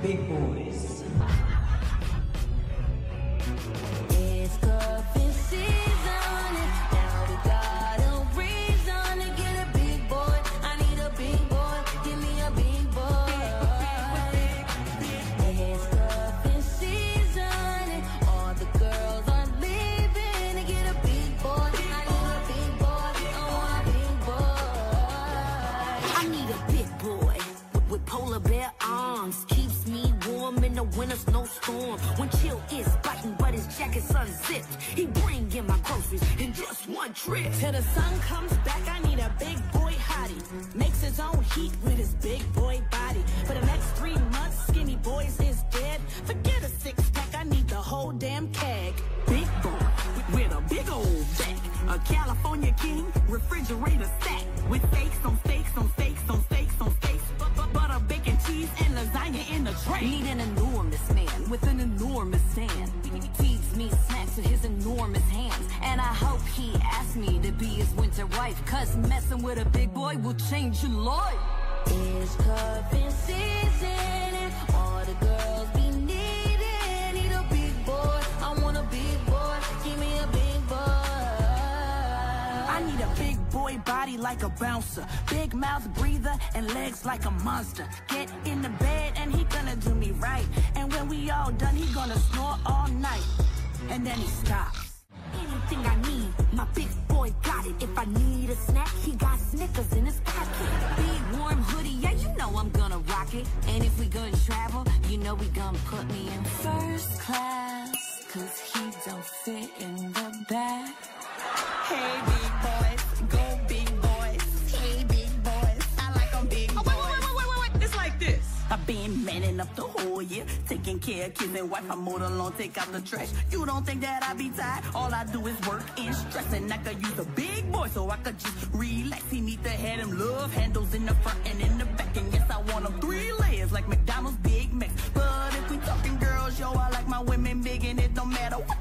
Big boys. With, polar bear arms. Keeps me warm in the winter snowstorm. When chill is biting, but his jacket's unzipped. He bring in my groceries in just one trip. Till the sun comes back, I need a big boy hottie. Makes his own heat with his big boy body. For the next three months, skinny boys is dead. Forget a six pack, I need the whole damn keg. Big boy with a big old back. A California king, refrigerator stack. With steaks on steaks on steaks Need an enormous man with an enormous. He feeds me snacks with his enormous hands. And I hope he asks me to be his winter wife. Cause messing with a big boy will change your life. Like a bouncer. Big mouth breather and legs like a monster. Get in the bed and he gonna do me right. And when we all done, he gonna snore all night. And then he stops. Anything I need, my big boy got it. If I need a snack, he got Snickers in his pocket. Big warm hoodie, yeah, you know I'm gonna rock it. And if we gonna travel, you know we gonna put me in first class. Cause he don't fit I've been manning up the whole year, taking care of kids and wife. I'm mowed along, take out the trash. You don't think that I be tired? All I do is work and stress, and I could use a big boy so I could just relax. He need to have them love handles in the front and in the back, and yes, I want them three layers like McDonald's Big Mac. But if we talking girls, yo, I like my women big, and it don't matter what